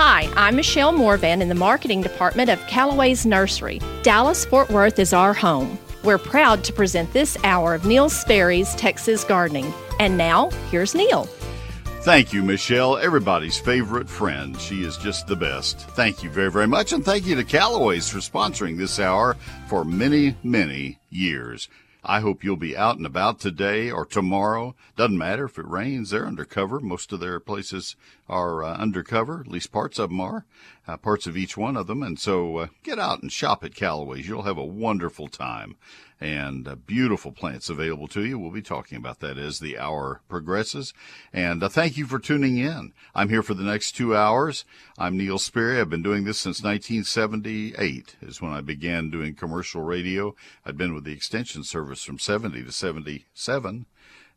Hi, I'm Michelle Morvan in the marketing department of Callaway's Nursery. Dallas Fort Worth is our home. We're proud to present this hour of Neil Sperry's Texas Gardening. And now, here's Neil. Thank you, Michelle, everybody's favorite friend. She is just the best. Thank you very, very much. And thank you to Callaway's for sponsoring this hour for many, many years. I hope you'll be out and about today or tomorrow. Doesn't matter if it rains, they're undercover. Most of their places are uh, undercover, at least parts of them are, uh, parts of each one of them. And so uh, get out and shop at Callaway's. You'll have a wonderful time and uh, beautiful plants available to you. We'll be talking about that as the hour progresses. And uh, thank you for tuning in. I'm here for the next two hours. I'm Neil Sperry. I've been doing this since 1978 is when I began doing commercial radio. I'd been with the Extension Service from 70 to 77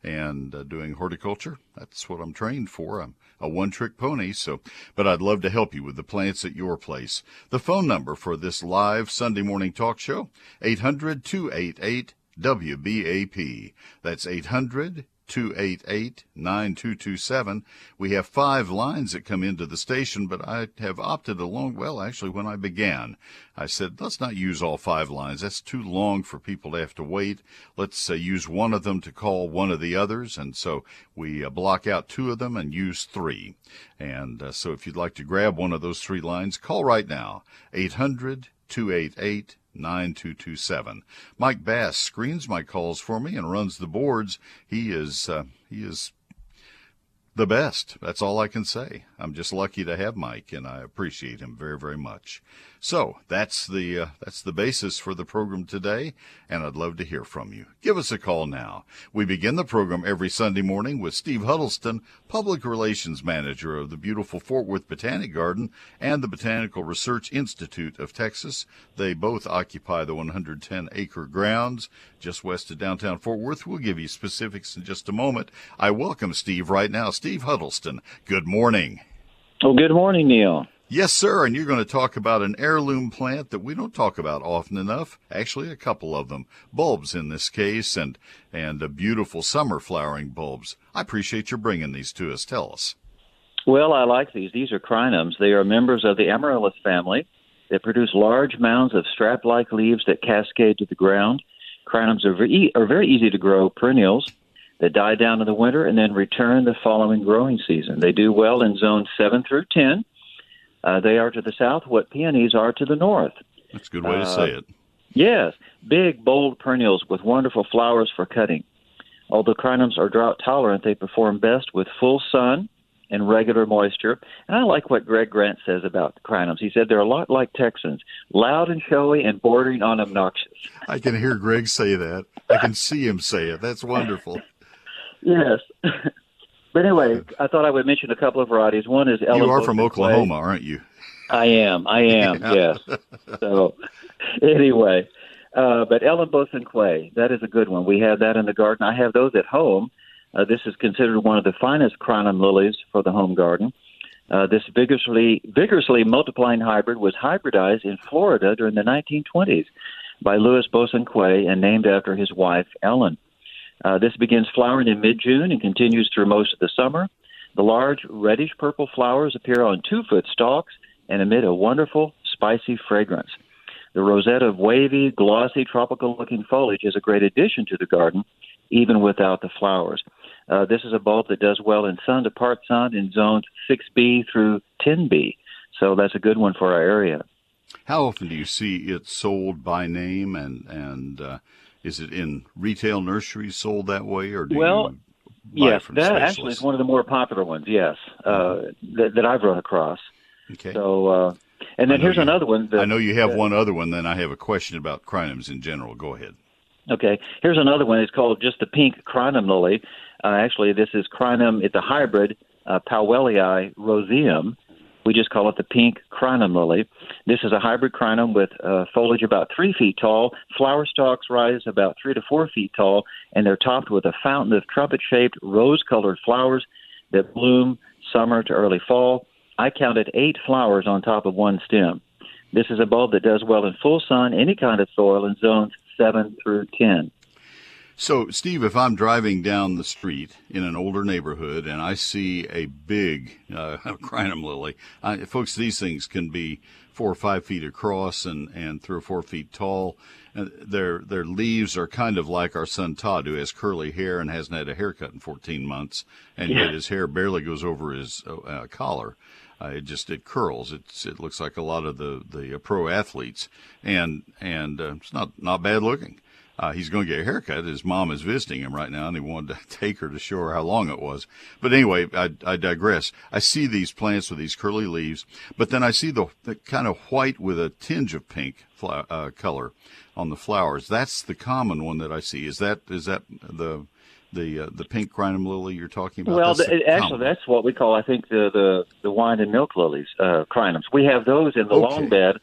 and uh, doing horticulture. That's what I'm trained for. I'm a one trick pony. So, but I'd love to help you with the plants at your place. The phone number for this live Sunday morning talk show, 800 288 WBAP. That's 800 288 9227. We have five lines that come into the station, but I have opted along. Well, actually, when I began, I said, let's not use all five lines. That's too long for people to have to wait. Let's uh, use one of them to call one of the others. And so we uh, block out two of them and use three. And uh, so if you'd like to grab one of those three lines, call right now, 800 288 9227. Mike Bass screens my calls for me and runs the boards. He is uh, he is the best. That's all I can say. I'm just lucky to have Mike, and I appreciate him very, very much. So that's the uh, that's the basis for the program today, and I'd love to hear from you. Give us a call now. We begin the program every Sunday morning with Steve Huddleston, Public Relations Manager of the beautiful Fort Worth Botanic Garden and the Botanical Research Institute of Texas. They both occupy the 110 acre grounds just west of downtown Fort Worth. We'll give you specifics in just a moment. I welcome Steve right now. Steve Huddleston. Good morning. Oh, good morning, Neil. Yes, sir. And you're going to talk about an heirloom plant that we don't talk about often enough. Actually, a couple of them. Bulbs in this case and, and a beautiful summer flowering bulbs. I appreciate your bringing these to us. Tell us. Well, I like these. These are crinums. They are members of the amaryllis family. They produce large mounds of strap-like leaves that cascade to the ground. Crinums are very, are very easy to grow perennials that die down in the winter and then return the following growing season. They do well in zones 7 through 10 uh, they are to the south what peonies are to the north. That's a good way to uh, say it. Yes, big, bold perennials with wonderful flowers for cutting. Although crinums are drought tolerant, they perform best with full sun and regular moisture. And I like what Greg Grant says about crinums. He said they're a lot like Texans, loud and showy and bordering on obnoxious. I can hear Greg say that. I can see him say it. That's wonderful. yes. But anyway, I thought I would mention a couple of varieties. One is Ellen. You are from Oklahoma, aren't you? I am. I am. yeah. Yes. So, anyway, uh, but Ellen Bosanquet, that is a good one. We have that in the garden. I have those at home. Uh, this is considered one of the finest crinum lilies for the home garden. Uh, this vigorously, vigorously multiplying hybrid was hybridized in Florida during the 1920s by Louis Bosanquet and named after his wife, Ellen. Uh, this begins flowering in mid June and continues through most of the summer. The large reddish purple flowers appear on two foot stalks and emit a wonderful, spicy fragrance. The rosette of wavy, glossy, tropical looking foliage is a great addition to the garden, even without the flowers. Uh, this is a bulb that does well in sun to part sun in zones 6B through 10B. So that's a good one for our area. How often do you see it sold by name and, and uh, is it in retail nurseries sold that way, or do you well, you yes, that actually is one of the more popular ones. Yes, uh, that, that I've run across. Okay. So, uh, and then here's you, another one. That, I know you have one other one. Then I have a question about crinums in general. Go ahead. Okay. Here's another one. It's called just the pink crinum lily. Uh, actually, this is crinum. It's a hybrid uh, Powellii roseum, we just call it the pink crinum lily. This is a hybrid crinum with uh, foliage about three feet tall. Flower stalks rise about three to four feet tall, and they're topped with a fountain of trumpet shaped, rose colored flowers that bloom summer to early fall. I counted eight flowers on top of one stem. This is a bulb that does well in full sun, any kind of soil, in zones 7 through 10. So, Steve, if I'm driving down the street in an older neighborhood and I see a big uh, crinum lily, I, folks, these things can be four or five feet across and, and three or four feet tall. And their their leaves are kind of like our son Todd, who has curly hair and hasn't had a haircut in 14 months, and Yeah. yet his hair barely goes over his uh, collar. Uh, it just it curls. It's it looks like a lot of the the uh, pro athletes, and and uh, it's not not bad looking. Uh, he's going to get a haircut. His mom is visiting him right now, and he wanted to take her to show her how long it was. But anyway, I, I digress. I see these plants with these curly leaves, but then I see the, the kind of white with a tinge of pink uh, color on the flowers. That's the common one that I see. Is that is that the the uh, the pink crinum lily you're talking about? Well, That's the actually, that's what we call, I think, the the, the wine and milk lilies, uh, crinums. We have those in the Okay. long bed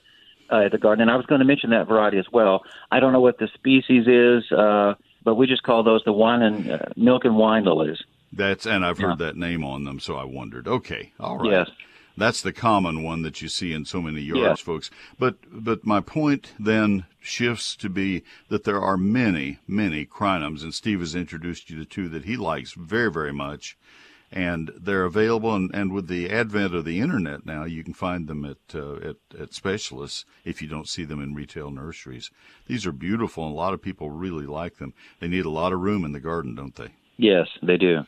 uh, at the garden, and I was going to mention that variety as well. I don't know what the species is, uh, but we just call those the wine and uh, milk and wine lilies. That's and I've heard that name on them, so I wondered. Okay, all right. Yes. That's the common one that you see in so many yards, Yes. folks. But but my point then shifts to be that there are many, many crinums, and Steve has introduced you to two that he likes very, very much. And they're available, and, and with the advent of the internet now, you can find them at, uh, at at specialists if you don't see them in retail nurseries. These are beautiful, and a lot of people really like them. They need a lot of room in the garden, don't they? Yes, they do.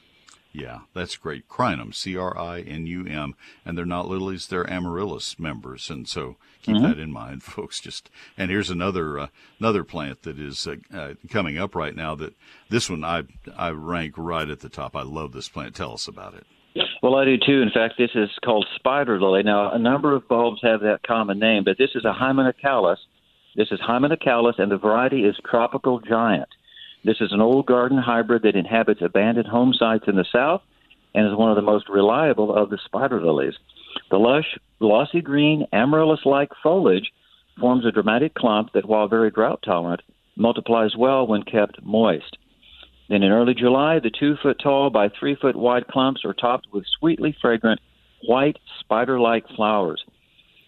Yeah, that's great. Crinum, C R I N U M, and they're not lilies; they're amaryllis members, and so keep that in mind, folks. Just and here's another uh, another plant that is uh, uh, coming up right now. That this one I I rank right at the top. I love this plant. Tell us about it. Well, I do too. In fact, this is called spider lily. Now, a number of bulbs have that common name, but this is a Hymenocallis. This is Hymenocallis, and the variety is tropical giant. This is an old garden hybrid that inhabits abandoned home sites in the south and is one of the most reliable of the spider lilies. The lush, glossy green, amaryllis like foliage forms a dramatic clump that, while very drought tolerant, multiplies well when kept moist. Then in early July, the two foot tall by three foot wide clumps are topped with sweetly fragrant white spider like flowers.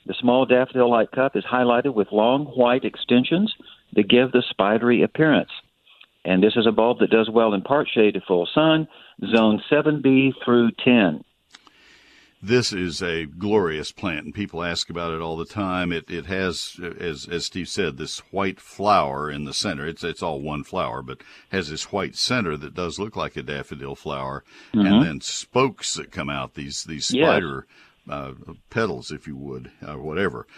The small daffodil like cup is highlighted with long white extensions that give the spidery appearance. And this is a bulb that does well in part shade to full sun, zone 7B through 10. This is a glorious plant, and people ask about it all the time. It it has, as as Steve said, this white flower in the center. It's it's all one flower, but has this white center that does look like a daffodil flower, and then spokes that come out. These these Yes. spider uh, petals, if you would, or whatever,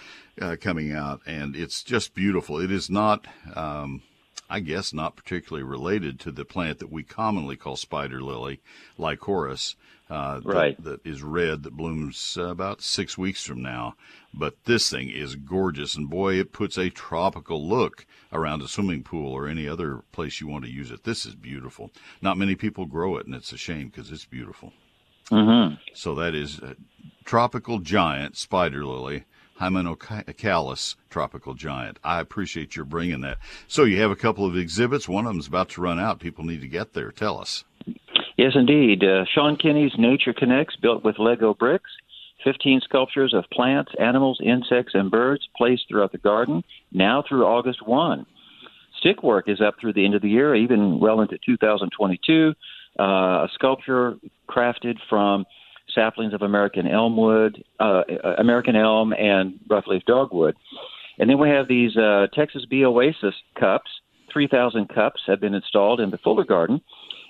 uh, coming out, and it's just beautiful. It is not. Um, I guess not particularly related to the plant that we commonly call spider lily, Lycoris, uh, that- that is red that blooms uh, about six weeks from now. But this thing is gorgeous, and boy, it puts a tropical look around a swimming pool or any other place you want to use it. This is beautiful. Not many people grow it, and it's a shame because it's beautiful. Mm-hmm. So that is uh, tropical giant spider lily, Hymenocallis tropical giant. I appreciate your bringing that. So you have a couple of exhibits. One of them's about to run out. People need to get there. Tell us. Yes, indeed. Uh, Sean Kenney's Nature Connects, built with Lego bricks, 15 sculptures of plants, animals, insects, and birds placed throughout the garden, now through August 1. Stick work is up through the end of the year, even well into 2022. Uh, a sculpture crafted from saplings of American elm wood, uh, uh, American elm, and roughleaf dogwood. And then we have these uh, Texas Bee Oasis cups. 3,000 cups have been installed in the Fuller Garden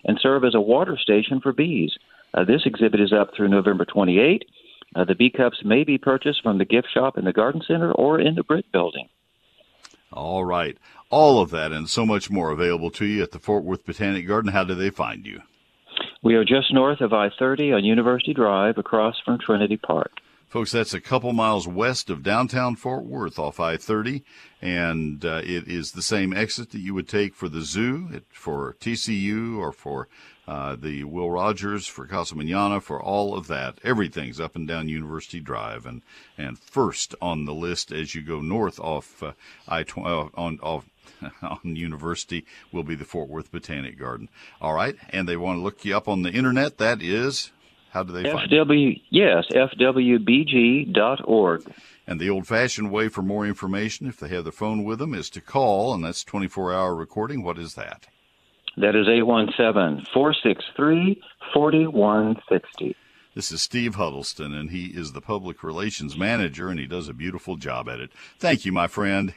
and serve as a water station for bees. Uh, this exhibit is up through November 28. Uh, the bee cups may be purchased from the gift shop in the garden center or in the Brick Building. All right. All of that and so much more available to you at the Fort Worth Botanic Garden. How do they find you? We are just north of I 30 on University Drive across from Trinity Park. Folks, that's a couple miles west of downtown Fort Worth off I 30, and uh, it is the same exit that you would take for the zoo, for TCU, or for uh, the Will Rogers, for Casa Manana, for all of that. Everything's up and down University Drive, and, and first on the list as you go north off uh, I 20 uh, on off on University will be the Fort Worth Botanic Garden. All right, and they want to look you up on the internet. That is, how do they find? FW, yes, fwbg.org. And the old fashioned way for more information, if they have the phone with them, is to call, and that's 24 hour recording. What is that? That is 817 463 4160. This is Steve Huddleston, and he is the public relations manager, and he does a beautiful job at it. Thank you, my friend.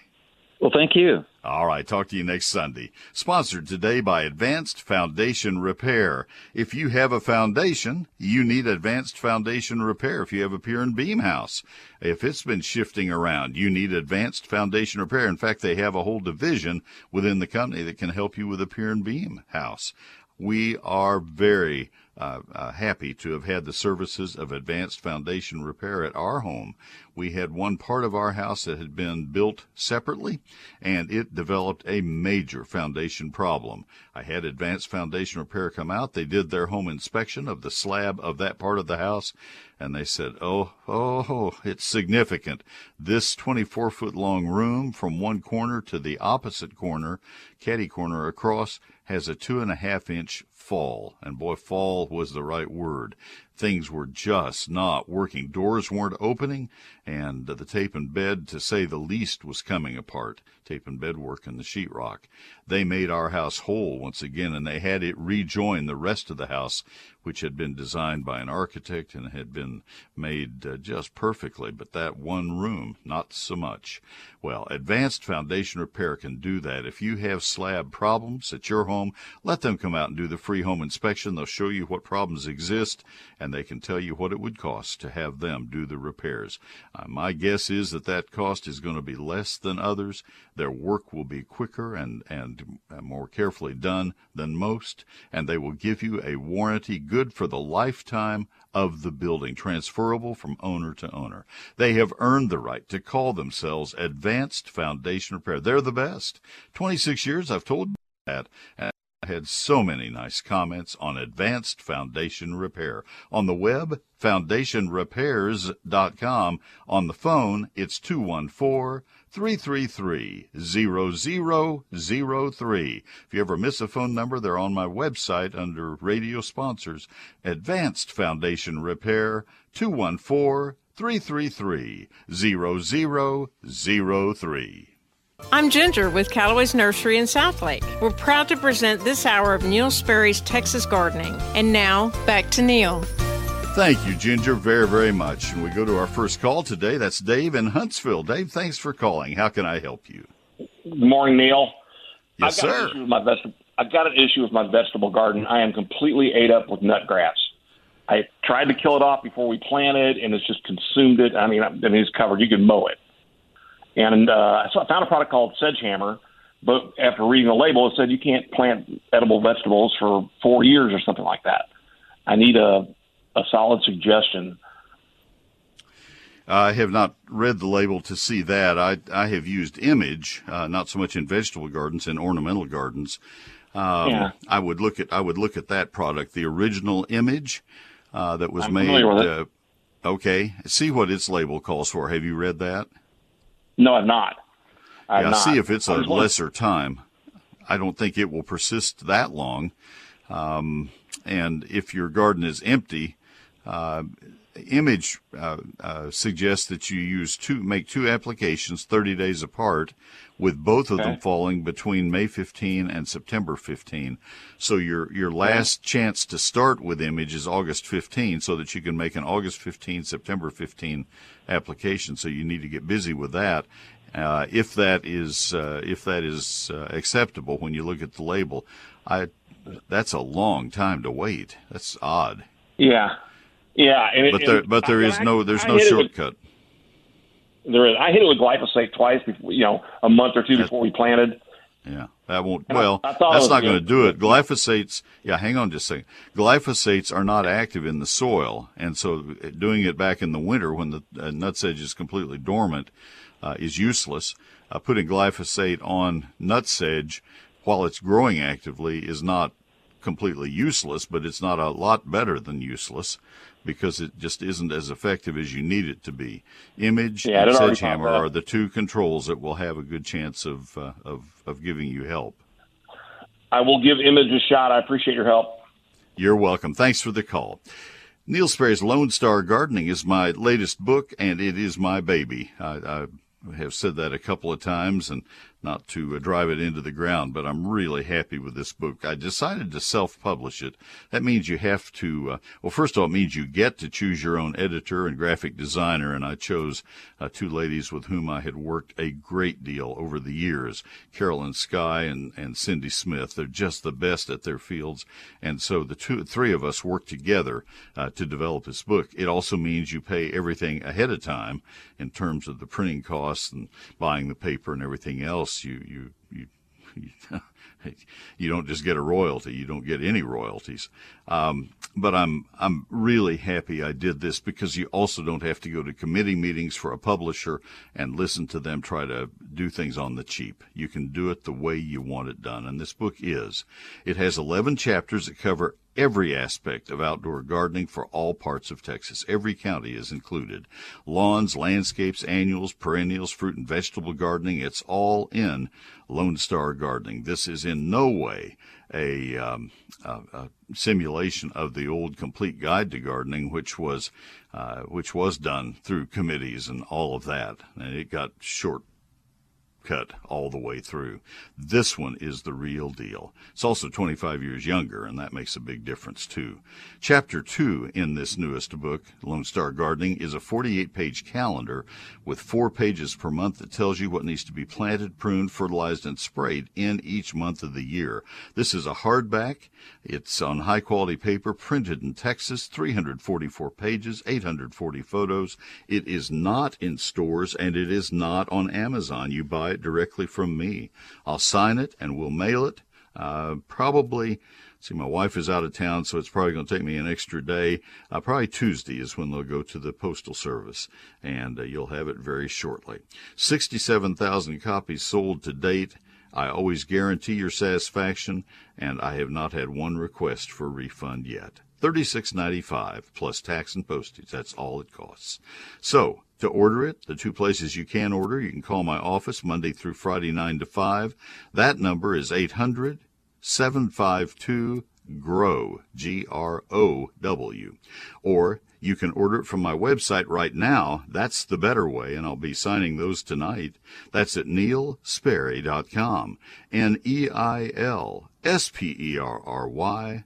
Well, thank you. All right. Talk to you next Sunday. Sponsored today by Advanced Foundation Repair. If you have a foundation, you need Advanced Foundation Repair. If you have a pier and beam house, if it's been shifting around, you need Advanced Foundation Repair. In fact, they have a whole division within the company that can help you with a pier and beam house. We are very uh, uh, happy to have had the services of Advanced Foundation Repair at our home. We had one part of our house that had been built separately, and it developed a major foundation problem. I had Advanced Foundation Repair come out. They did their home inspection of the slab of that part of the house, and they said, "Oh, oh, it's significant. This 24 foot long room from one corner to the opposite corner, caddy corner across." has a two and a half inch fall. And boy, fall was the right word. Things were just not working. Doors weren't opening, and the tape and bed, to say the least, was coming apart. Tape and bed work and the sheetrock. They made our house whole once again, and they had it rejoin the rest of the house, which had been designed by an architect and had been made uh, just perfectly. But that one room, not so much. Well, Advanced Foundation Repair can do that. If you have slab problems at your home, let them come out and do the free home inspection. They'll show you what problems exist, and they can tell you what it would cost to have them do the repairs. Uh, my guess is that that cost is going to be less than others. Their work will be quicker and, and more carefully done than most, and they will give you a warranty good for the lifetime of the building, transferable from owner to owner. They have earned the right to call themselves Advanced Foundation Repair. They're the best. 26 years, I've told you that. Had so many nice comments on Advanced Foundation Repair. On the web, foundationrepairs.com. On the phone, it's 214 333 0003. If you ever miss a phone number, they're on my website under radio sponsors. Advanced Foundation Repair 214 333 0003. I'm Ginger with Callaway's Nursery in Southlake. We're proud to present this hour of Neil Sperry's Texas Gardening. And now, back to Neil. Thank you, Ginger, very, very much. And we go to our first call today. That's Dave in Huntsville. Dave, thanks for calling. How can I help you? Good morning, Neil. Yes, I've got sir. An issue with my veg- I've got an issue with my vegetable garden. I am completely ate up with nut grass. I tried to kill it off before we planted, and it's just consumed it. I mean, I mean it's covered. You can mow it. And uh, so I found a product called Sedgehammer, but after reading the label, it said you can't plant edible vegetables for four years or something like that. I need a a solid suggestion. I have not read the label to see that. I I have used Image, uh, not so much in vegetable gardens, in ornamental gardens. Um, Yeah. I would look at I would look at that product, the original Image uh, that was I'm made. familiar with it. Uh, okay, see what its label calls for. Have you read that? No, I'm not. I'm yeah, not. see if it's a lesser time. I don't think it will persist that long. Um, and if your garden is empty, uh, image uh, uh, suggests that you use two, make two applications 30 days apart, with both of them falling between May 15 and September 15. So your your last chance to start with image is August 15, so that you can make an August 15, September 15 application. So you need to get busy with that. Uh, if that is uh, if that is uh, acceptable when you look at the label, I that's a long time to wait. That's odd. Yeah, yeah. But there but there is I- no there's I no hit it shortcut. There is. I hit it with glyphosate twice, before, you know, a month or two before we planted. Yeah, that won't. And Well, I it that's not going to do it. Glyphosates. Yeah, hang on just a second. Glyphosates are not active in the soil, and so doing it back in the winter when the uh, nutsedge is completely dormant uh, is useless. Uh, putting glyphosate on nutsedge while it's growing actively is not completely useless, but it's not a lot better than useless because it just isn't as effective as you need it to be. Image Yeah, and I'd sedgehammer are the two controls that will have a good chance of uh, of of giving you help. I will give Image a shot. I appreciate your help. You're welcome. Thanks for the call. Neil Sperry's Lone Star Gardening is my latest book, and it is my baby. I, I have said that a couple of times, and not to uh, drive it into the ground, but I'm really happy with this book. I decided to self-publish it. That means you have to, uh, well, first of all, it means you get to choose your own editor and graphic designer, and I chose uh, two ladies with whom I had worked a great deal over the years, Carolyn Sky and, and Cindy Smith. They're just the best at their fields, and so the two, three of us worked together uh, to develop this book. It also means you pay everything ahead of time in terms of the printing costs and buying the paper and everything else. You you you. you don't just get a royalty; you don't get any royalties. Um, but I'm I'm really happy I did this because you also don't have to go to committee meetings for a publisher and listen to them try to do things on the cheap. You can do it the way you want it done, and this book is. It has 11 chapters that cover every aspect of outdoor gardening for all parts of Texas. Every county is included. Lawns, landscapes, annuals, perennials, fruit and vegetable gardening, it's all in Lone Star Gardening. This is in no way a, um, a, a simulation of the old Complete Guide to Gardening, which was uh, which was done through committees and all of that, and it got short cut all the way through. This one is the real deal. It's also 25 years younger, and that makes a big difference too. Chapter 2 in this newest book, Lone Star Gardening, is a 48 page calendar with four pages per month that tells you what needs to be planted, pruned, fertilized, and sprayed in each month of the year. This is a hardback. It's on high quality paper, printed in Texas, 344 pages, 840 photos. It is not in stores and it is not on Amazon. You buy it directly from me. I'll sign it and we'll mail it. Uh, probably, see, my wife is out of town, so it's probably going to take me an extra day. Uh, probably Tuesday is when they'll go to the postal service, and uh, you'll have it very shortly. 67,000 copies sold to date. I always guarantee your satisfaction, and I have not had one request for refund yet. Thirty-six ninety-five plus tax and postage. That's all it costs. So to order it, the two places you can order, you can call my office Monday through Friday, 9 to 5. That number is 800 752 GROW, G R O W. Or you can order it from my website right now. That's the better way, and I'll be signing those tonight. That's at neilsperry.com. N E I L S P E R R Y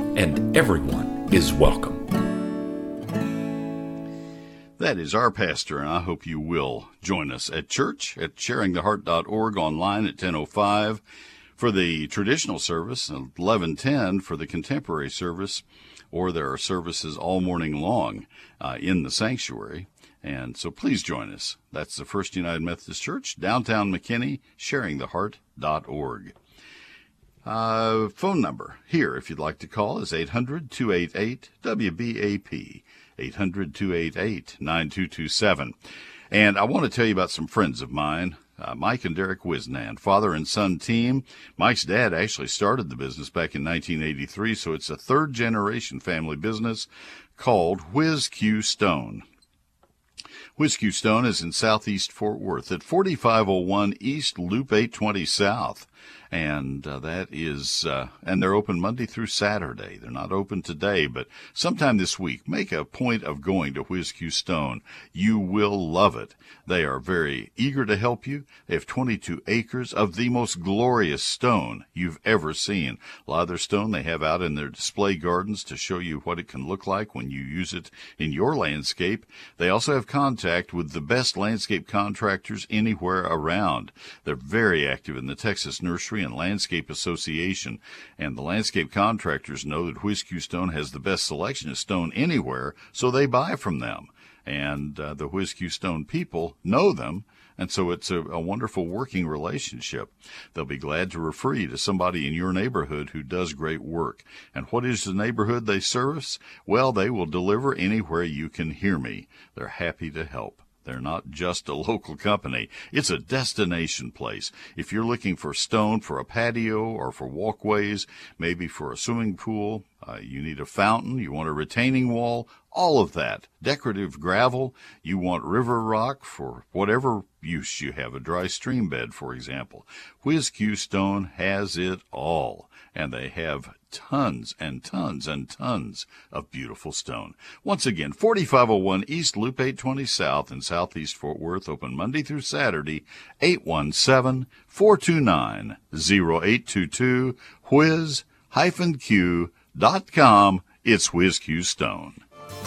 and everyone is welcome. That is our pastor, and I hope you will join us at church at sharingtheheart.org online at 1005 for the traditional service, and 1110 for the contemporary service, or there are services all morning long uh, in the sanctuary. And so please join us. That's the First United Methodist Church, downtown McKinney, sharingtheheart.org. Uh, phone number here, if you'd like to call, is 800 288 WBAP. 800 288 9227. And I want to tell you about some friends of mine. Uh, Mike and Derek Wisnan, father and son team. Mike's dad actually started the business back in 1983, so it's a third generation family business called Whiz Q Stone. Whiz Q Stone is in southeast Fort Worth at 4501 East Loop 820 South and uh, that is uh, and they're open Monday through Saturday. They're not open today, but sometime this week, make a point of going to Q Stone. You will love it. They are very eager to help you. They have 22 acres of the most glorious stone you've ever seen. A lot of their stone they have out in their display gardens to show you what it can look like when you use it in your landscape. They also have contact with the best landscape contractors anywhere around. They're very active in the Texas Nursery and Landscape Association, and the landscape contractors know that Q Stone has the best selection of stone anywhere, so they buy from them. And uh, the Q Stone people know them, and so it's a, a, wonderful working relationship. They'll be glad to refer you to somebody in your neighborhood who does great work. And what is the neighborhood they service? Well, they will deliver anywhere you can hear me. They're happy to help. They're not just a local company. It's a destination place. If you're looking for stone for a patio or for walkways, maybe for a swimming pool, uh, you need a fountain, you want a retaining wall, all of that. Decorative gravel, you want river rock for whatever use you have, a dry stream bed, for example. Whiz Q Stone has it all and they have tons and tons and tons of beautiful stone. Once again, 4501 East Loop 820 South in Southeast Fort Worth, open Monday through Saturday, 817-429-0822, whiz-q.com. It's Whiz Q Stone.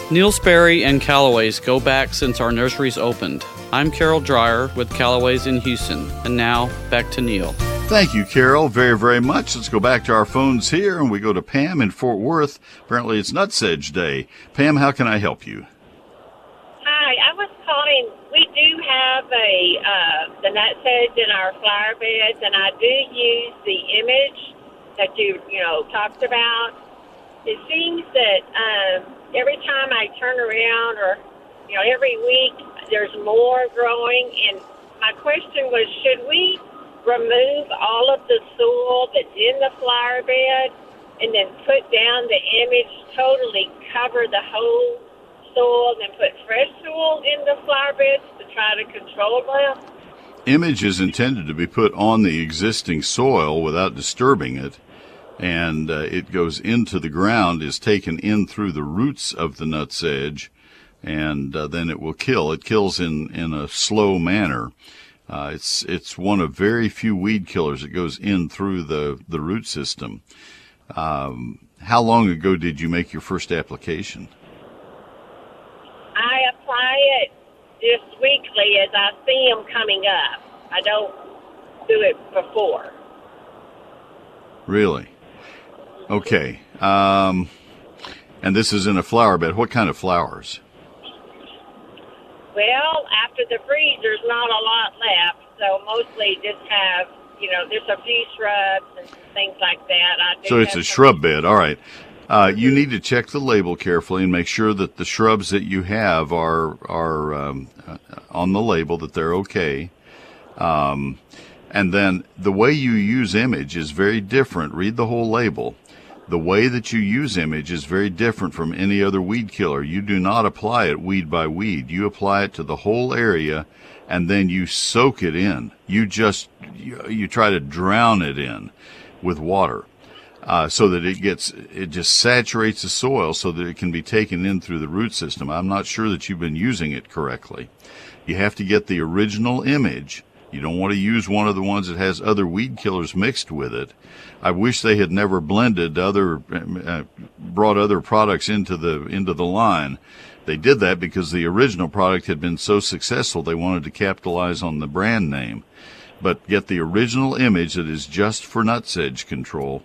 Neil Sperry and Callaway's go back since our nurseries opened. I'm Carol Dreyer with Callaway's in Houston, and now back to Neil. Thank you, Carol, very, very much. Let's go back to our phones here and we go to Pam in Fort Worth. Apparently it's Nutsedge Day. Pam, how can I help you? Hi, I was calling. We do have a uh, the nutsedge in our flower beds, and I do use the image that you you know talked about. It seems that um, every time I turn around, or you know, every week there's more growing. And my question was, should we remove all of the soil that's in the flower bed and then put down the image, totally cover the whole soil, then put fresh soil in the flower beds to try to control them? Image is intended to be put on the existing soil without disturbing it, and uh, it goes into the ground, is taken in through the roots of the nutsedge, and uh, then it will kill. It kills in, in a slow manner. Uh, it's it's one of very few weed killers that goes in through the the root system. Um, how long ago did you make your first application? I apply it just weekly as I see them coming up. I don't do it before. Really? Okay. Um, and this is in a flower bed. What kind of flowers? Well, after the freeze, there's not a lot left, so mostly just have you know there's a few shrubs and things like that. I So it's a shrub bed. All right. Uh, you need to check the label carefully and make sure that the shrubs that you have are are um, uh, on the label that they're okay. Um, and then the way you use image is very different. Read the whole label. The way that you use image is very different from any other weed killer. You do not apply it weed by weed. You apply it to the whole area and then you soak it in. You just, you, you try to drown it in with water. Uh, so that it gets, it just saturates the soil so that it can be taken in through the root system. I'm not sure that you've been using it correctly. You have to get the original image. You don't want to use one of the ones that has other weed killers mixed with it. I wish they had never blended other, uh, brought other products into the, into the line. They did that because the original product had been so successful they wanted to capitalize on the brand name. But get the original image that is just for nutsedge control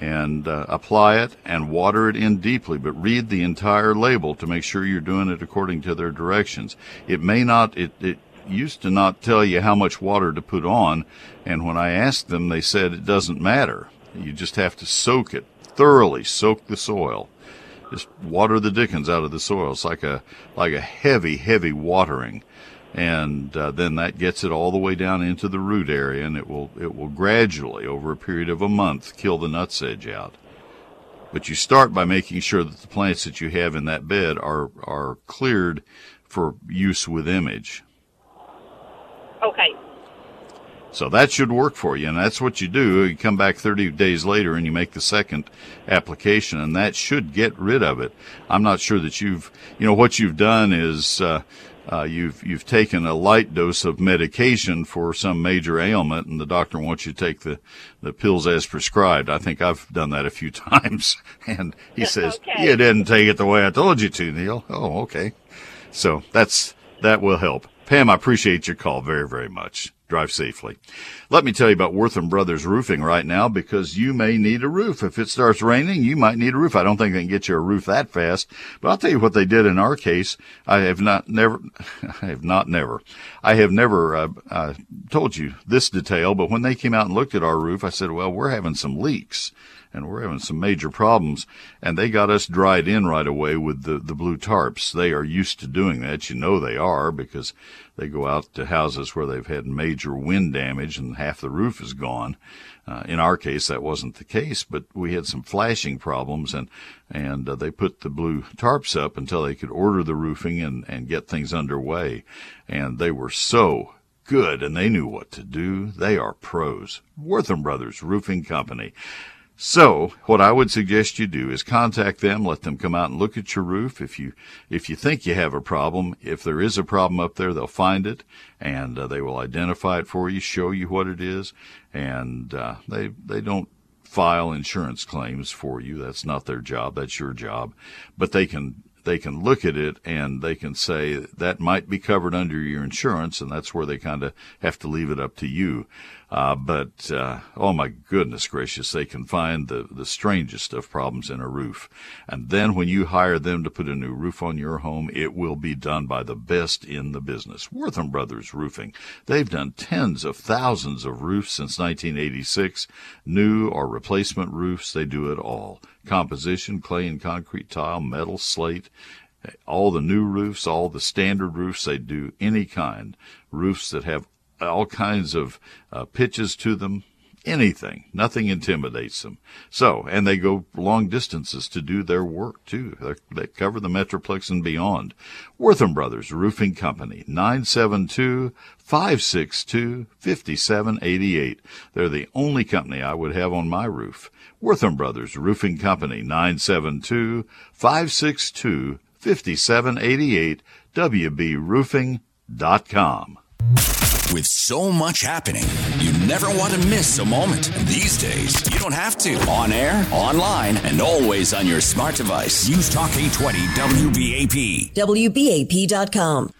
and uh, apply it and water it in deeply, but read the entire label to make sure you're doing it according to their directions. It may not, it, it used to not tell you how much water to put on, and when I asked them, they said it doesn't matter. You just have to soak it thoroughly, soak the soil. Just water the dickens out of the soil. It's like a like a heavy, heavy watering and uh, then that gets it all the way down into the root area, and it will it will gradually, over a period of a month, kill the nutsedge out. But you start by making sure that the plants that you have in that bed are are cleared for use with image. Okay. So that should work for you, and that's what you do. You come back 30 days later and you make the second application, and that should get rid of it. I'm not sure that you've, you know, what you've done is uh, uh, you've you've taken a light dose of medication for some major ailment, and the doctor wants you to take the the pills as prescribed. I think I've done that a few times, and he says Okay. you didn't take it the way I told you to, Neil. Oh, okay. So that's that will help. Pam, I appreciate your call very, very much. Drive safely. Let me tell you about Wortham Brothers Roofing right now because you may need a roof. If it starts raining, you might need a roof. I don't think they can get you a roof that fast, but I'll tell you what they did in our case. I have not never, I have not never, I have never uh, uh, told you this detail, but when they came out and looked at our roof, I said, well, we're having some leaks. And we're having some major problems. And they got us dried in right away with the, the blue tarps. They are used to doing that. You know they are because they go out to houses where they've had major wind damage and half the roof is gone. Uh, in our case, that wasn't the case, but we had some flashing problems, and and uh, they put the blue tarps up until they could order the roofing and and get things underway, and they were so good, and they knew what to do. They are pros. Wortham Brothers Roofing Company. So, what I would suggest you do is contact them, let them come out and look at your roof. If you if you think you have a problem, if there is a problem up there, they'll find it and uh, they will identify it for you, show you what it is, and uh, they they don't file insurance claims for you. That's not their job. That's your job. But they can they can look at it and they can say that might be covered under your insurance, and that's where they kind of have to leave it up to you. Uh, but uh, oh my goodness gracious, they can find the the strangest of problems in a roof, and then when you hire them to put a new roof on your home, it will be done by the best in the business. Wortham Brothers Roofing. They've done tens of thousands of roofs since 1986, new or replacement roofs. They do it all: composition, clay and concrete tile, metal, slate all the new roofs, all the standard roofs, they do any kind. Roofs that have all kinds of uh, pitches to them, anything. Nothing intimidates them. So, and they go long distances to do their work too. They, they cover the Metroplex and beyond. Wortham Brothers Roofing Company, 972-562-5788. They're the only company I would have on my roof. Wortham Brothers Roofing Company, 972-562-5788, wbroofing.com. With so much happening, you never want to miss a moment. These days, you don't have to. On air, online, and always on your smart device. News Talk 820 WBAP. WBAP.com.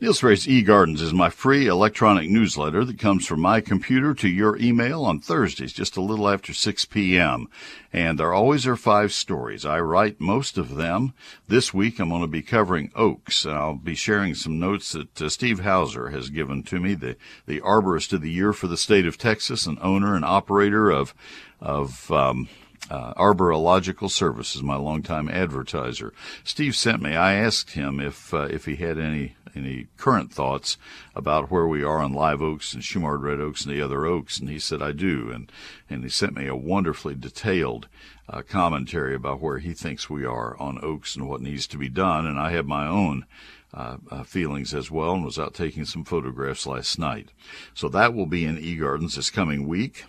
Sperry's eGardens is my free electronic newsletter that comes from my computer to your email on Thursdays, just a little after 6 p.m. And there always are five stories. I write most of them. This week I'm going to be covering oaks. I'll be sharing some notes that uh, Steve Houser has given to me, the, the arborist of the year for the state of Texas and owner and operator of, of, um, uh, Arborilogical Services, my longtime advertiser. Steve sent me. I asked him if uh, if he had any any current thoughts about where we are on live oaks and Shumard red oaks and the other oaks, and he said I do, and and he sent me a wonderfully detailed uh, commentary about where he thinks we are on oaks and what needs to be done, and I have my own. Uh, uh, feelings as well and was out taking some photographs last night. So that will be in eGardens this coming week.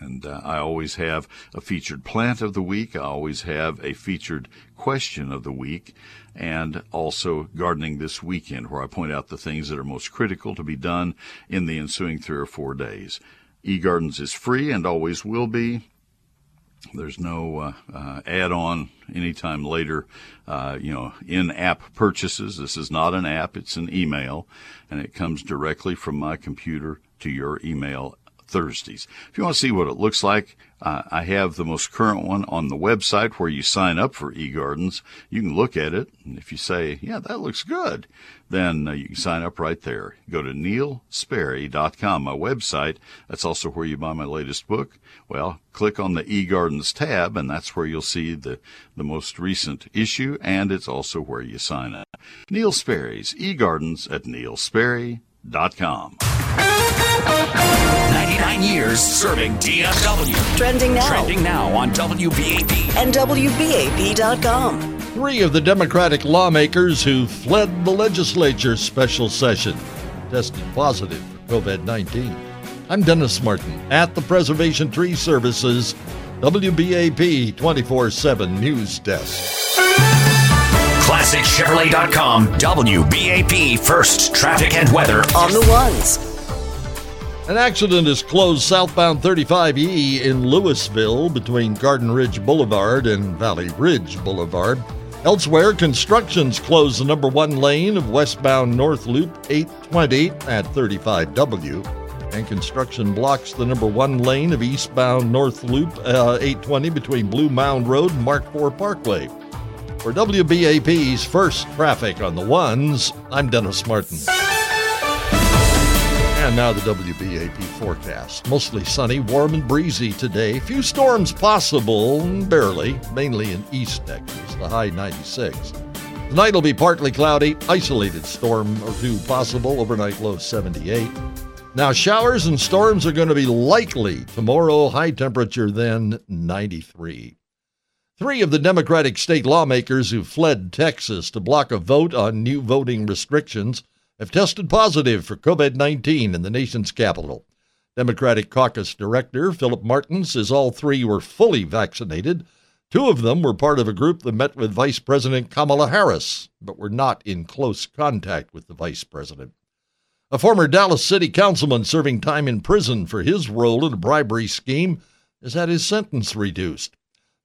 And uh, I always have a featured plant of the week. I always have a featured question of the week and also gardening this weekend where I point out the things that are most critical to be done in the ensuing three or four days. eGardens is free and always will be. There's no uh, uh, add-on anytime later, uh, you know, in-app purchases. This is not an app; it's an email, and it comes directly from my computer to your email Thursdays. If you want to see what it looks like, uh, I have the most current one on the website where you sign up for eGardens. You can look at it, and if you say, "Yeah, that looks good," then uh, you can sign up right there. Go to neilsperry.com, my website. That's also where you buy my latest book. Well, click on the eGardens tab, and that's where you'll see the the most recent issue, and it's also where you sign up. Neil Sperry's eGardens at neilsperry.com. 99 years serving DFW. Trending now. Trending now on WBAP. And WBAP.com. Three of the Democratic lawmakers who fled the legislature's special session tested positive for COVID 19. I'm Dennis Martin at the Preservation Tree Services WBAP 24 7 News Desk. ClassicChevrolet.com WBAP First Traffic and Weather On the ones. An accident has closed southbound 35E in Lewisville between Garden Ridge Boulevard and Valley Ridge Boulevard. Elsewhere, construction's closed the number one lane of westbound North Loop 820 at 35W, and construction blocks the number one lane of eastbound North Loop uh, 820 between Blue Mound Road and Mark IV Parkway. For WBAP's first traffic on the ones, I'm Dennis Martin. And now the WBAP forecast. Mostly sunny, warm, and breezy today. Few storms possible, barely, mainly in East Texas, the high 96. Tonight will be partly cloudy, isolated storm or two possible, overnight low 78. Now, showers and storms are going to be likely tomorrow, high temperature then 93. Three of the Democratic state lawmakers who fled Texas to block a vote on new voting restrictions have tested positive for COVID 19 in the nation's capital. Democratic caucus director Philip Martin says all three were fully vaccinated Two of them were part of a group that met with Vice President Kamala Harris, but were not in close contact with the Vice President. A former Dallas City councilman serving time in prison for his role in a bribery scheme has had his sentence reduced.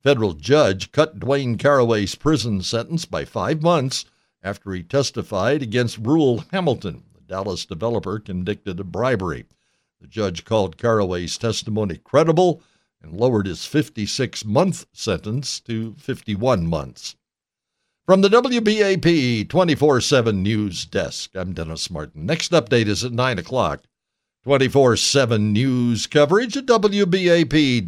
Federal judge cut Dwayne Caraway's prison sentence by five months after he testified against Ruel Hamilton, the Dallas developer convicted of bribery. The judge called Caraway's testimony credible and lowered his 56 month sentence to 51 months. From the WBAP 24 7 News Desk, I'm Dennis Martin. Next update is at 9 o'clock. 24 7 news coverage at WBAP.com.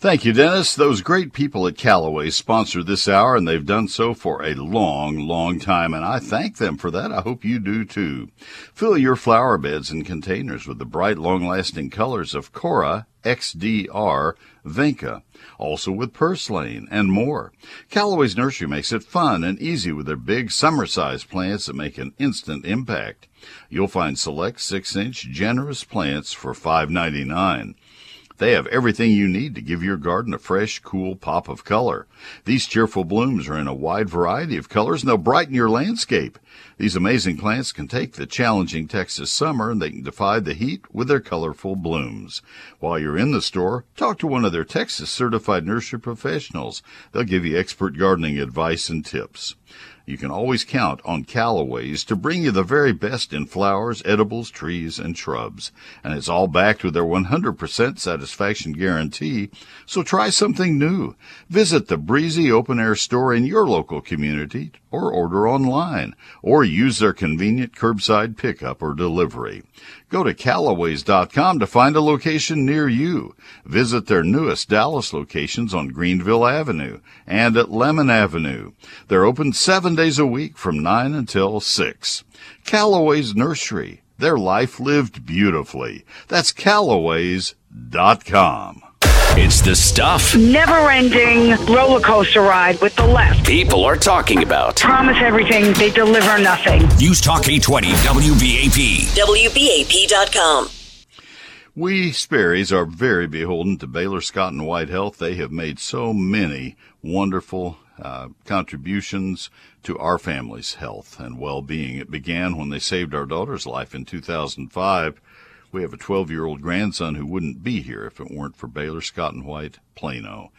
Thank you, Dennis. Those great people at Calloway sponsor this hour, and they've done so for a long, long time, and I thank them for that. I hope you do too. Fill your flower beds and containers with the bright, long-lasting colors of Cora, XDR, Vinca, also with purslane and more. Calloway's Nursery makes it fun and easy with their big summer-sized plants that make an instant impact. You'll find select 6-inch generous plants for $5.99. They have everything you need to give your garden a fresh, cool pop of color. These cheerful blooms are in a wide variety of colors and they'll brighten your landscape. These amazing plants can take the challenging Texas summer and they can defy the heat with their colorful blooms. While you're in the store, talk to one of their Texas certified nursery professionals. They'll give you expert gardening advice and tips. You can always count on Calloway's to bring you the very best in flowers, edibles, trees, and shrubs. And it's all backed with their 100% satisfaction guarantee. So try something new. Visit the breezy open air store in your local community or order online or use their convenient curbside pickup or delivery. Go to Calloways.com to find a location near you. Visit their newest Dallas locations on Greenville Avenue and at Lemon Avenue. They're open seven days a week from 9 until 6. Calloway's Nursery. Their life lived beautifully. That's Calloways.com. It's the stuff Never ending roller coaster ride with the left. people are talking about. Promise everything, they deliver nothing. News Talk 820 WBAP. WBAP.com. We Sperrys are very beholden to Baylor Scott and White Health. They have made so many wonderful uh, contributions to our family's health and well-being. It began when they saved our daughter's life in 2005. We have a 12-year-old grandson who wouldn't be here if it weren't for Baylor Scott and White Plano,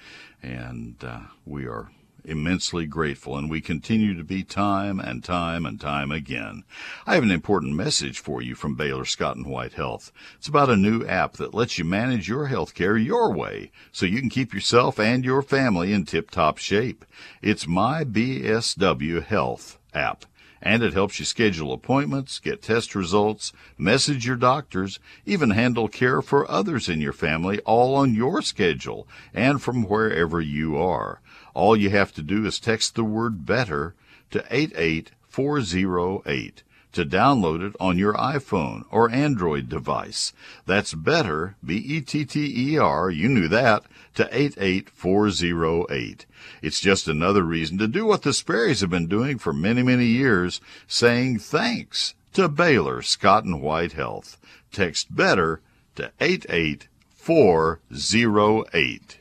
and uh, we are immensely grateful, and we continue to be time and time and time again. I have an important message for you from Baylor Scott and White Health. It's about a new app that lets you manage your health care your way so you can keep yourself and your family in tip-top shape. It's My BSW Health app. And it helps you schedule appointments, get test results, message your doctors, even handle care for others in your family all on your schedule and from wherever you are. All you have to do is text the word better to 88408 to download it on your iPhone or Android device. That's better, B-E-T-T-E-R, you knew that, to 88408. It's just another reason to do what the Sperrys have been doing for many, many years, saying thanks to Baylor Scott and White Health. Text better to 88408.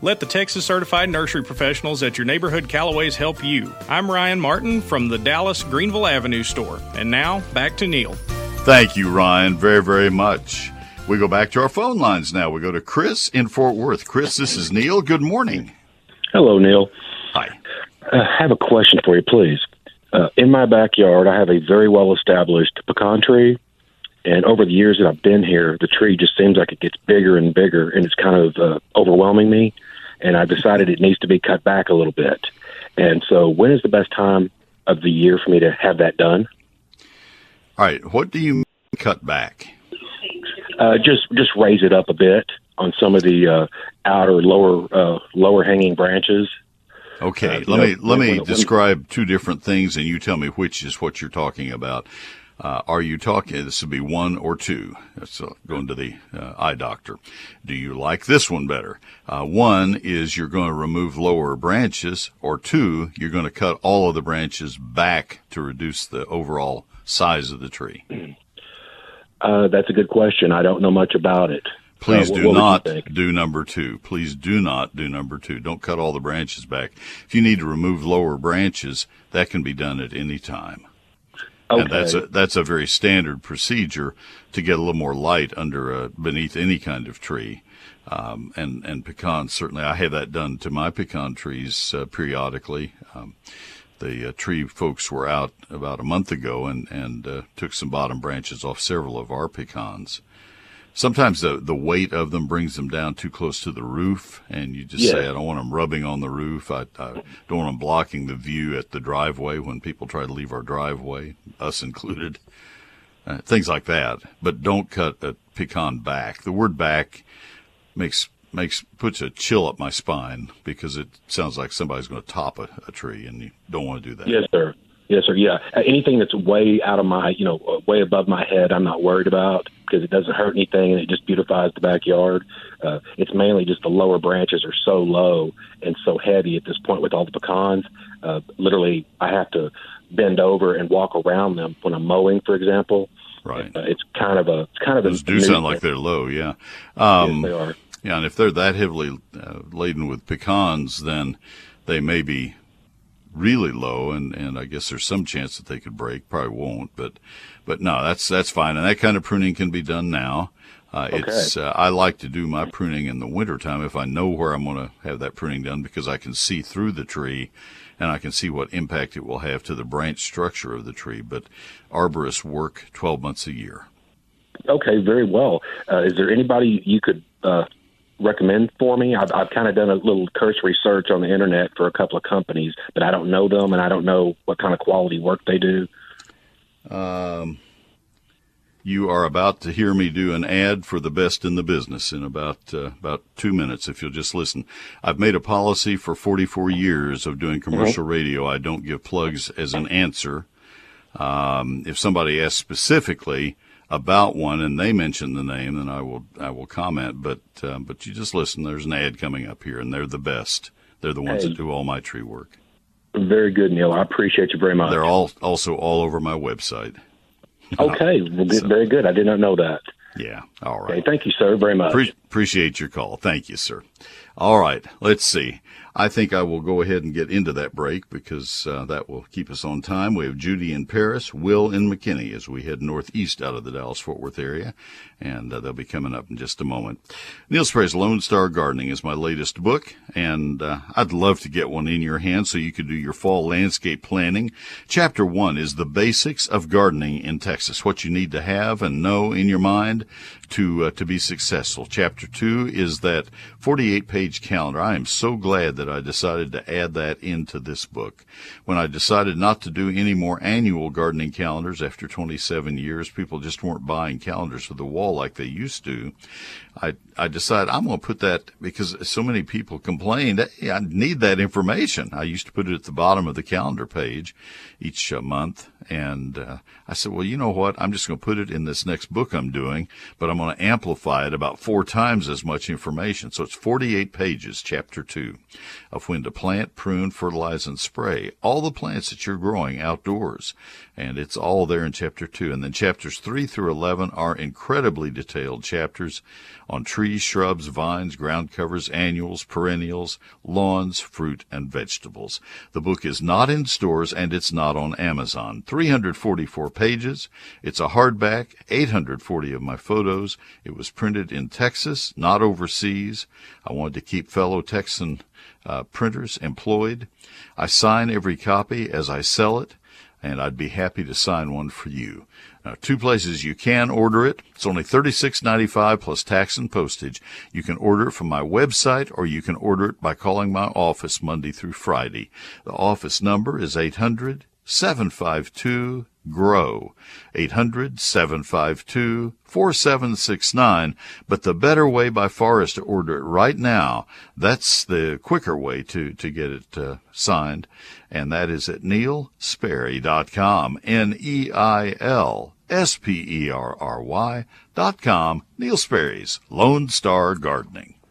Let the Texas certified nursery professionals at your neighborhood Calloways help you. I'm Ryan Martin from the Dallas Greenville Avenue store. And now, back to Neil. Thank you, Ryan, very, very much. We go back to our phone lines now. We go to Chris in Fort Worth. Chris, this is Neil. Good morning. Hello, Neil. Hi. I have a question for you, please. Uh, in my backyard, I have a very well established pecan tree. And over the years that I've been here, the tree just seems like it gets bigger and bigger, and it's kind of uh, overwhelming me. And I decided it needs to be cut back a little bit. And so, when is the best time of the year for me to have that done? All right. What do you cut back? Uh, just just raise it up a bit on some of the uh, outer lower uh, lower hanging branches. Okay, Uh, let you me know, let me describe two different things, and you tell me which is what you're talking about. Uh, are you talking? This would be one or two. That's uh, going to the uh, eye doctor. Do you like this one better? Uh, one is you're going to remove lower branches, or two, you're going to cut all of the branches back to reduce the overall size of the tree. Uh, that's a good question. I don't know much about it. Please Uh, do not do number two. Please do not do number two. Don't cut all the branches back. If you need to remove lower branches, that can be done at any time. And that's a that's a very standard procedure to get a little more light under uh, beneath any kind of tree. Um, and and pecans certainly I have that done to my pecan trees uh, periodically. Um, the uh, tree folks were out about a month ago and and uh, took some bottom branches off several of our pecans. Sometimes the the weight of them brings them down too close to the roof, and you just say, "I don't want them rubbing on the roof. I, I don't want them blocking the view at the driveway when people try to leave our driveway, us included." Uh, things like that. But don't cut a pecan back. The word "back" makes makes puts a chill up my spine because it sounds like somebody's going to top a, a tree, and you don't want to do that. Yes, sir. Yes, sir. Yeah. Uh, Anything that's way out of my, you know, uh, way above my head, I'm not worried about because it doesn't hurt anything and it just beautifies the backyard. Uh, it's mainly just the lower branches are so low and so heavy at this point with all the pecans. Uh, literally, I have to bend over and walk around them when I'm mowing, for example. Right. Uh, it's kind of a, it's kind of Those a do sound like they're low, yeah. Um, Yes, they are. Yeah, and if they're that heavily uh, laden with pecans, then they may be really low, and, and I guess there's some chance that they could break. Probably won't, but but no, that's that's fine, and that kind of pruning can be done now. Uh, It's uh, I like to do my pruning in the wintertime if I know where I'm going to have that pruning done because I can see through the tree, and I can see what impact it will have to the branch structure of the tree. But arborists work 12 months a year. Okay, very well. Uh, is there anybody you could uh, recommend for me? I've, I've kind of done a little cursory search on the internet for a couple of companies, but I don't know them and I don't know what kind of quality work they do. Um, you are about to hear me do an ad for the best in the business in about uh, about two minutes. If you'll just listen, I've made a policy for 44 years of doing commercial radio. I don't give plugs as an answer. Um, if somebody asks specifically about one and they mention the name, then I will I will comment. But uh, but you just listen. There's an ad coming up here, and they're the best. They're the ones Hey. that do all my tree work. Very good, Neil. I appreciate you very much. They're all also all over my website. Okay, well, good, very good. I did not know that. Yeah. All right. Okay, thank you, sir, very much. Pre- appreciate your call. Thank you, sir. All right. Let's see. I think I will go ahead and get into that break because uh, that will keep us on time. We have Judy in Paris, Will in McKinney as we head northeast out of the Dallas Fort Worth area, and uh, they'll be coming up in just a moment. Neil Sperry's Lone Star Gardening is my latest book, and uh, I'd love to get one in your hands so you could do your fall landscape planning. Chapter one is the basics of gardening in Texas, what you need to have and know in your mind to uh, to be successful. Chapter 2 is that 48-page calendar. I am so glad that I decided to add that into this book. When I decided not to do any more annual gardening calendars after 27 years, people just weren't buying calendars for the wall like they used to. I I decided I'm going to put that because so many people complained. Hey, I need that information. I used to put it at the bottom of the calendar page each uh, month, and uh, I said, well, you know what? I'm just going to put it in this next book I'm doing, but I'm going to amplify it about four times as much information. So it's 48 pages, chapter two, of when to plant, prune, fertilize, and spray all the plants that you're growing outdoors, and it's all there in chapter two. And then chapters three through 11 are incredibly detailed chapters on trees, shrubs, vines, ground covers, annuals, perennials, lawns, fruit, and vegetables. The book is not in stores and it's not on Amazon. 344 pages. It's a hardback, 840 of my photos. It was printed in Texas, not overseas. I wanted to keep fellow Texan uh, printers employed. I sign every copy as I sell it, and I'd be happy to sign one for you. Now, two places you can order it. It's only $36.95 plus tax and postage. You can order it from my website or you can order it by calling my office Monday through Friday. The office number is 800 752 GROW. 800 752 4769. But the better way by far is to order it right now. That's the quicker way to, to get it uh, signed. And that is at neilsperry.com. N-E-I-L S-P-E-R-R-Y dot com. Neil Sperry's Lone Star Gardening.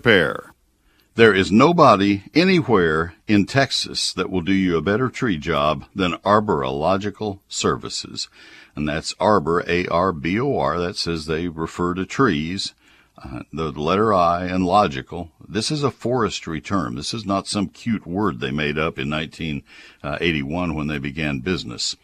repair. There is nobody anywhere in Texas that will do you a better tree job than Arborilogical Services. And that's Arbor, A R B O R. That says they refer to trees, uh, the letter I, and logical. This is a forestry term. This is not some cute word they made up in 1981 when they began business.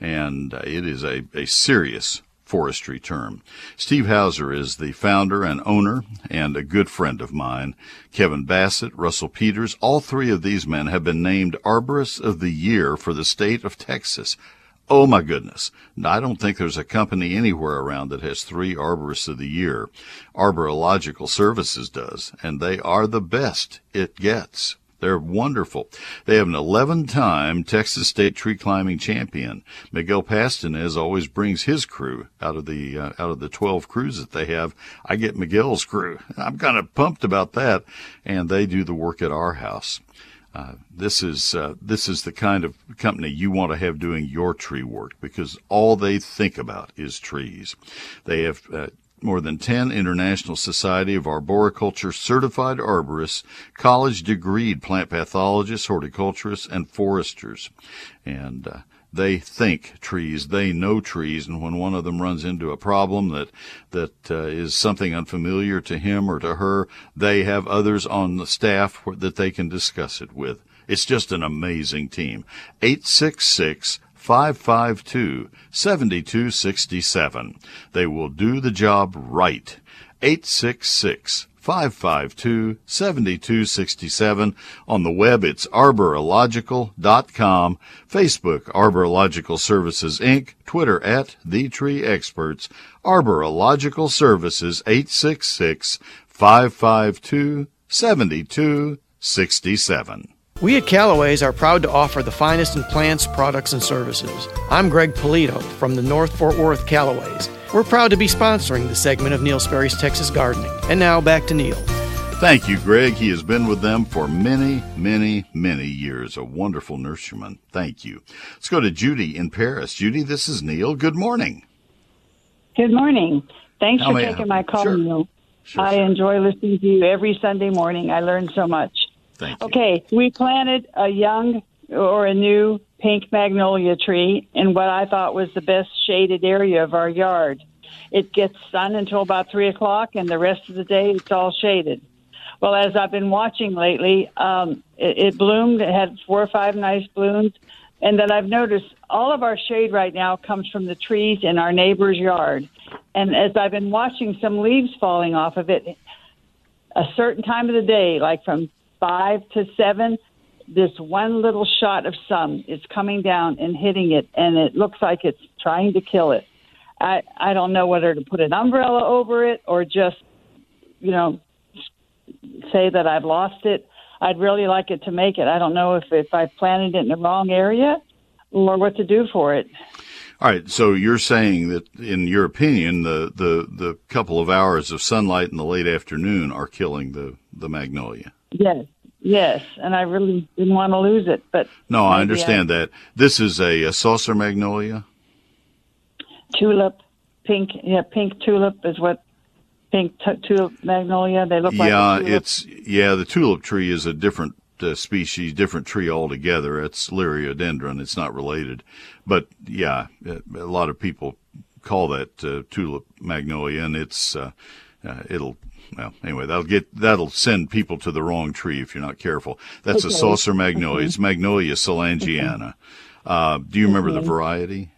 And uh, it is a, a serious forestry term. Steve Houser is the founder and owner and a good friend of mine. Kevin Bassett, Russell Peters, all three of these men have been named Arborists of the Year for the state of Texas. Oh my goodness. I don't think there's a company anywhere around that has three Arborists of the Year. Arborilogical Services does, and they are the best it gets. They're wonderful. They have an 11 time Texas State tree climbing champion. Miguel Pastanez always brings his crew out of the, uh, out of the 12 crews that they have. I get Miguel's crew. I'm kind of pumped about that. And they do the work at our house. Uh, this is uh, this is the kind of company you want to have doing your tree work because all they think about is trees. They have uh, more than 10 International Society of Arboriculture certified arborists, college degreed plant pathologists, horticulturists, and foresters. And uh, they think trees, they know trees, and when one of them runs into a problem that that uh, is something unfamiliar to him or to her, they have others on the staff that they can discuss it with. It's just an amazing team. 866 552 7267. They will do the job right. 866 552 7267. On the web, it's arborilogical.com. Facebook, Arborilogical Services Inc. Twitter at The Tree Experts. Arborilogical Services 866 552 7267. We at Calloway's are proud to offer the finest in plants, products, and services. I'm Greg Polito from the North Fort Worth Calloways. We're proud to be sponsoring the segment of Neil Sperry's Texas Gardening. And now back to Neil. Thank you, Greg. He has been with them for many, many, many years. A wonderful nurseryman. Thank you. Let's go to Judy in Paris. Judy, this is Neil. Good morning. Good morning. Thanks How for may I taking my call, Sure. Neil. Sure, I enjoy listening to you every Sunday morning. I learn so much. Thank you. Okay, we planted a young or a new pink magnolia tree in what I thought was the best shaded area of our yard. It gets sun until about three o'clock, and the rest of the day it's all shaded. Well, as I've been watching lately, um, it, it bloomed. It had four or five nice blooms, and then I've noticed all of our shade right now comes from the trees in our neighbor's yard. And as I've been watching some leaves falling off of it, a certain time of the day, like from five to seven, this one little shot of sun is coming down and hitting it, and it looks like it's trying to kill it. I I don't know whether to put an umbrella over it or just, you know, say that I've lost it. I'd really like it to make it. I don't know if if I planted it in the wrong area or what to do for it. All right. So you're saying that, in your opinion, the, the, the couple of hours of sunlight in the late afternoon are killing the, the magnolia. Yes, yes, and I really didn't want to lose it, but No, I understand that. This is a, a saucer magnolia. tulip, pink, yeah, pink tulip is what pink t- tulip magnolia. They look like yeah, it's yeah. The tulip tree is a different uh, species, different tree altogether. It's Liriodendron. It's not related, but yeah, a a lot of people call that uh, tulip magnolia, and it's uh, uh, it'll. Well, anyway, that'll get that'll send people to the wrong tree if you're not careful. That's a saucer magnolia. Okay. It's Magnolia soulangiana. Uh, do you remember the variety?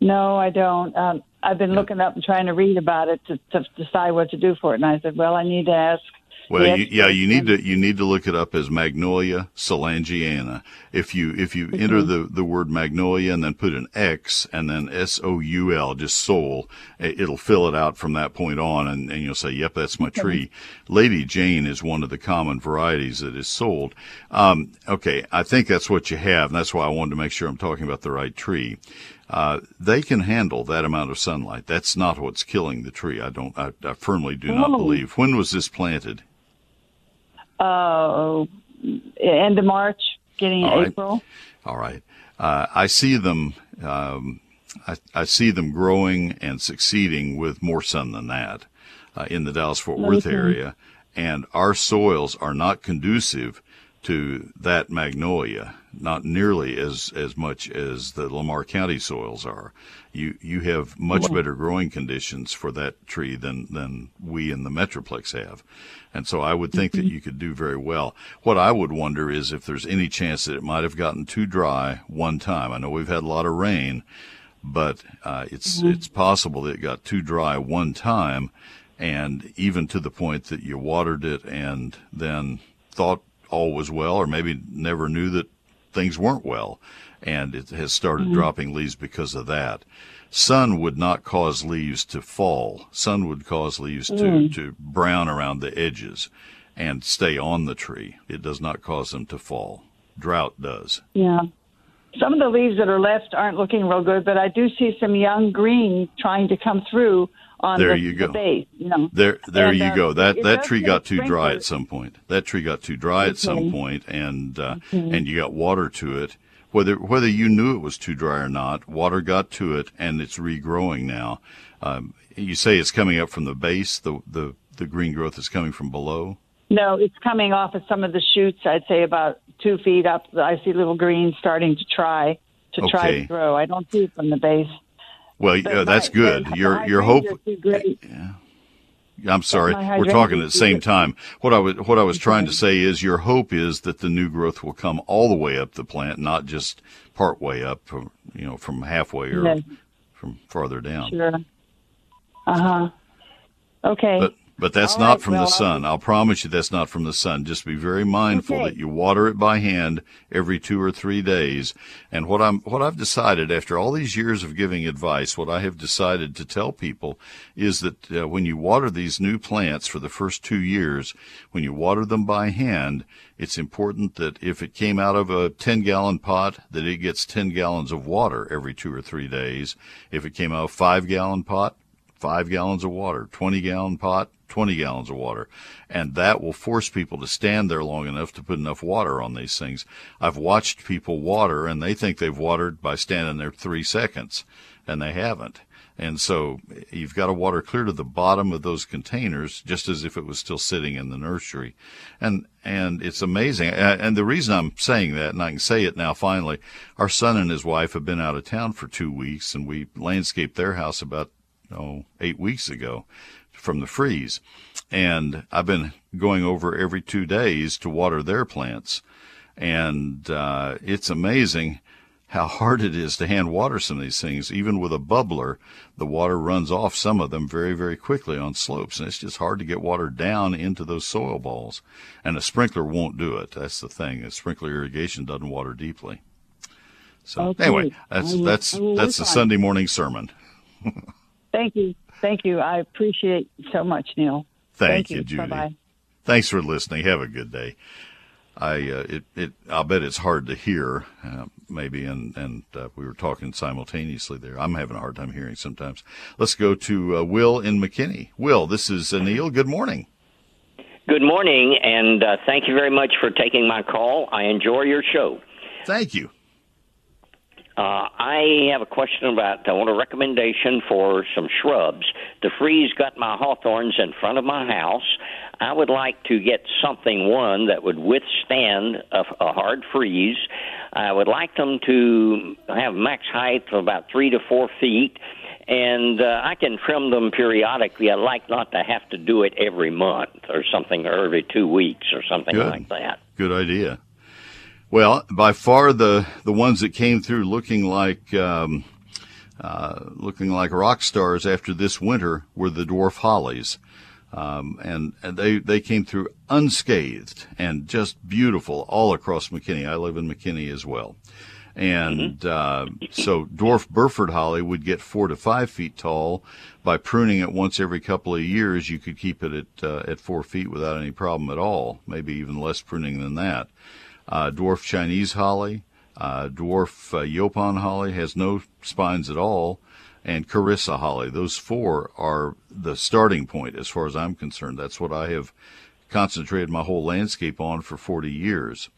No, I don't. Um, I've been looking up and trying to read about it to, to decide what to do for it, and I said, well, I need to ask. Well, you, yeah, you need to you need to look it up as Magnolia soulangiana. If you if you enter Mm-hmm. the the word Magnolia and then put an X and then S O U L, just soul, it- it'll fill it out from that point on, and, and you'll say, "Yep, that's my tree." Lady Jane is one of the common varieties that is sold. Um, okay, I think that's what you have, and that's why I wanted to make sure I'm talking about the right tree. Uh, they can handle that amount of sunlight. That's not what's killing the tree. I don't. I, I firmly do not Oh. believe. When was this planted? Uh, end of March, getting All right. April. All right. Uh, I see them. Um, I, I see them growing and succeeding with more sun than that uh, in the Dallas Fort Worth area, and our soils are not conducive to that magnolia. Not nearly as as much as the Lamar County soils are. You you have much better growing conditions for that tree than than we in the Metroplex have. And so I would think that you could do very well. What I would wonder is if there's any chance that it might have gotten too dry one time. I know we've had a lot of rain, but uh, it's Mhm. it's possible that it got too dry one time, and even to the point that you watered it and then thought all was well, or maybe never knew that things weren't well, and it has started Mhm. dropping leaves because of that. Sun would not cause leaves to fall. Sun would cause leaves to, Mm. to brown around the edges and stay on the tree. It does not cause them to fall. Drought does. Yeah. Some of the leaves that are left aren't looking real good, but I do see some young green trying to come through on There the, you the go. base. You know. There, there And, you uh, go. That that tree got too dry at some point. That tree got too dry at some point, and uh, and you got water to it. Whether whether you knew it was too dry or not, water got to it, and it's regrowing now. Um, you say it's coming up from the base. The the the green growth is coming from below. No, it's coming off of some of the shoots. I'd say about two feet up. I see little greens starting to try to try to grow. I don't see it from the base. Well, yeah, that's my- good. Your your hope. great. I'm sorry. We're talking at the same time. What I was what I was trying to say is your hope is that the new growth will come all the way up the plant, not just part way up, from, you know, from halfway or Yes. from farther down. Sure. Uh huh. Okay. But but that's All not right, from well, the sun. I'll promise you that's not from the sun. Just be very mindful Okay. that you water it by hand every two or three days. And what I'm what I've decided after all these years of giving advice, what I have decided to tell people is that uh, when you water these new plants for the first two years, when you water them by hand, it's important that if it came out of a 10 gallon pot, that it gets 10 gallons of water every two or three days. If it came out of a five gallon pot, five gallons of water, 20 gallon pot, 20 gallons of water. And that will force people to stand there long enough to put enough water on these things. I've watched people water and they think they've watered by standing there three seconds and they haven't. And so you've got to water clear to the bottom of those containers, just as if it was still sitting in the nursery. And, and it's amazing. And the reason I'm saying that, and I can say it now finally, our son and his wife have been out of town for two weeks and we landscaped their house about, oh, eight weeks ago from the freeze. And I've been going over every two days to water their plants. And, uh, it's amazing how hard it is to hand water some of these things. Even with a bubbler, the water runs off some of them very, very quickly on slopes. And it's just hard to get water down into those soil balls. And a sprinkler won't do it. That's the thing. A sprinkler irrigation doesn't water deeply. So Okay. anyway, that's, will- that's, that's a work on it. Sunday morning sermon. Thank you. Thank you. I appreciate so much, Neil. Thank, you, Judy. Bye-bye. Thanks for listening. Have a good day. I uh, it it I'll bet it's hard to hear uh, maybe and and uh, we were talking simultaneously there. I'm having a hard time hearing sometimes. Let's go to uh, Will in McKinney. Will, this is uh, Neil. Good morning. Good morning, and uh, thank you very much for taking my call. I enjoy your show. Thank you. Uh, I have a question about, I want a recommendation for some shrubs. The freeze got my hawthorns in front of my house. I would like to get something, one, that would withstand a, a hard freeze. I would like them to have max height of about three to four feet. And uh, I can trim them periodically. I like not to have to do it every month or something, or every two weeks or something Good. like that. Good idea. Well, by far the the ones that came through looking like um, uh, looking like rock stars after this winter were the dwarf hollies. Um, and, and they, they came through unscathed and just beautiful all across McKinney. I live in McKinney as well. And uh, so dwarf Burford holly would get four to five feet tall. By pruning it once every couple of years, you could keep it at uh, at four feet without any problem at all. Maybe even less pruning than that. Uh, dwarf Chinese holly, uh, dwarf uh, Yaupon holly has no spines at all, and Carissa holly. Those four are the starting point as far as I'm concerned. That's what I have concentrated my whole landscape on for 40 years.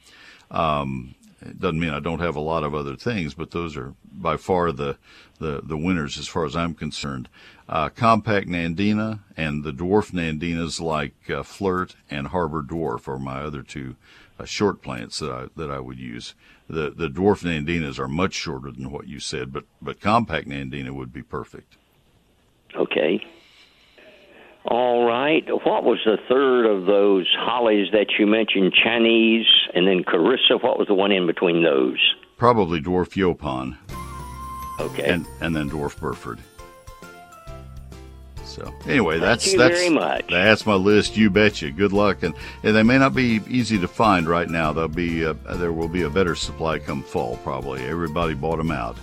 Um, it doesn't mean I don't have a lot of other things, but those are by far the the, the winners as far as I'm concerned. Uh, compact Nandina and the dwarf Nandinas like uh, Flirt and Harbor Dwarf are my other two uh, short plants that I that I would use. The the dwarf Nandinas are much shorter than what you said, but but compact Nandina would be perfect. Okay. All right. What was the third of those hollies that you mentioned? Chinese and then Carissa. What was the one in between those? Probably dwarf Yaupon. Okay. And and then dwarf Burford. So anyway, Thank that's you that's very much. that's my list. You betcha. Good luck, and, and they may not be easy to find right now. There'll be there will be a better supply come fall. Probably everybody bought them out.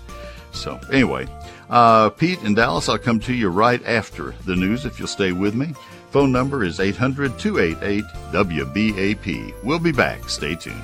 So anyway, uh, Pete in Dallas, I'll come to you right after the news if you'll stay with me. Phone number is 800 288 WBAP. We'll be back. Stay tuned.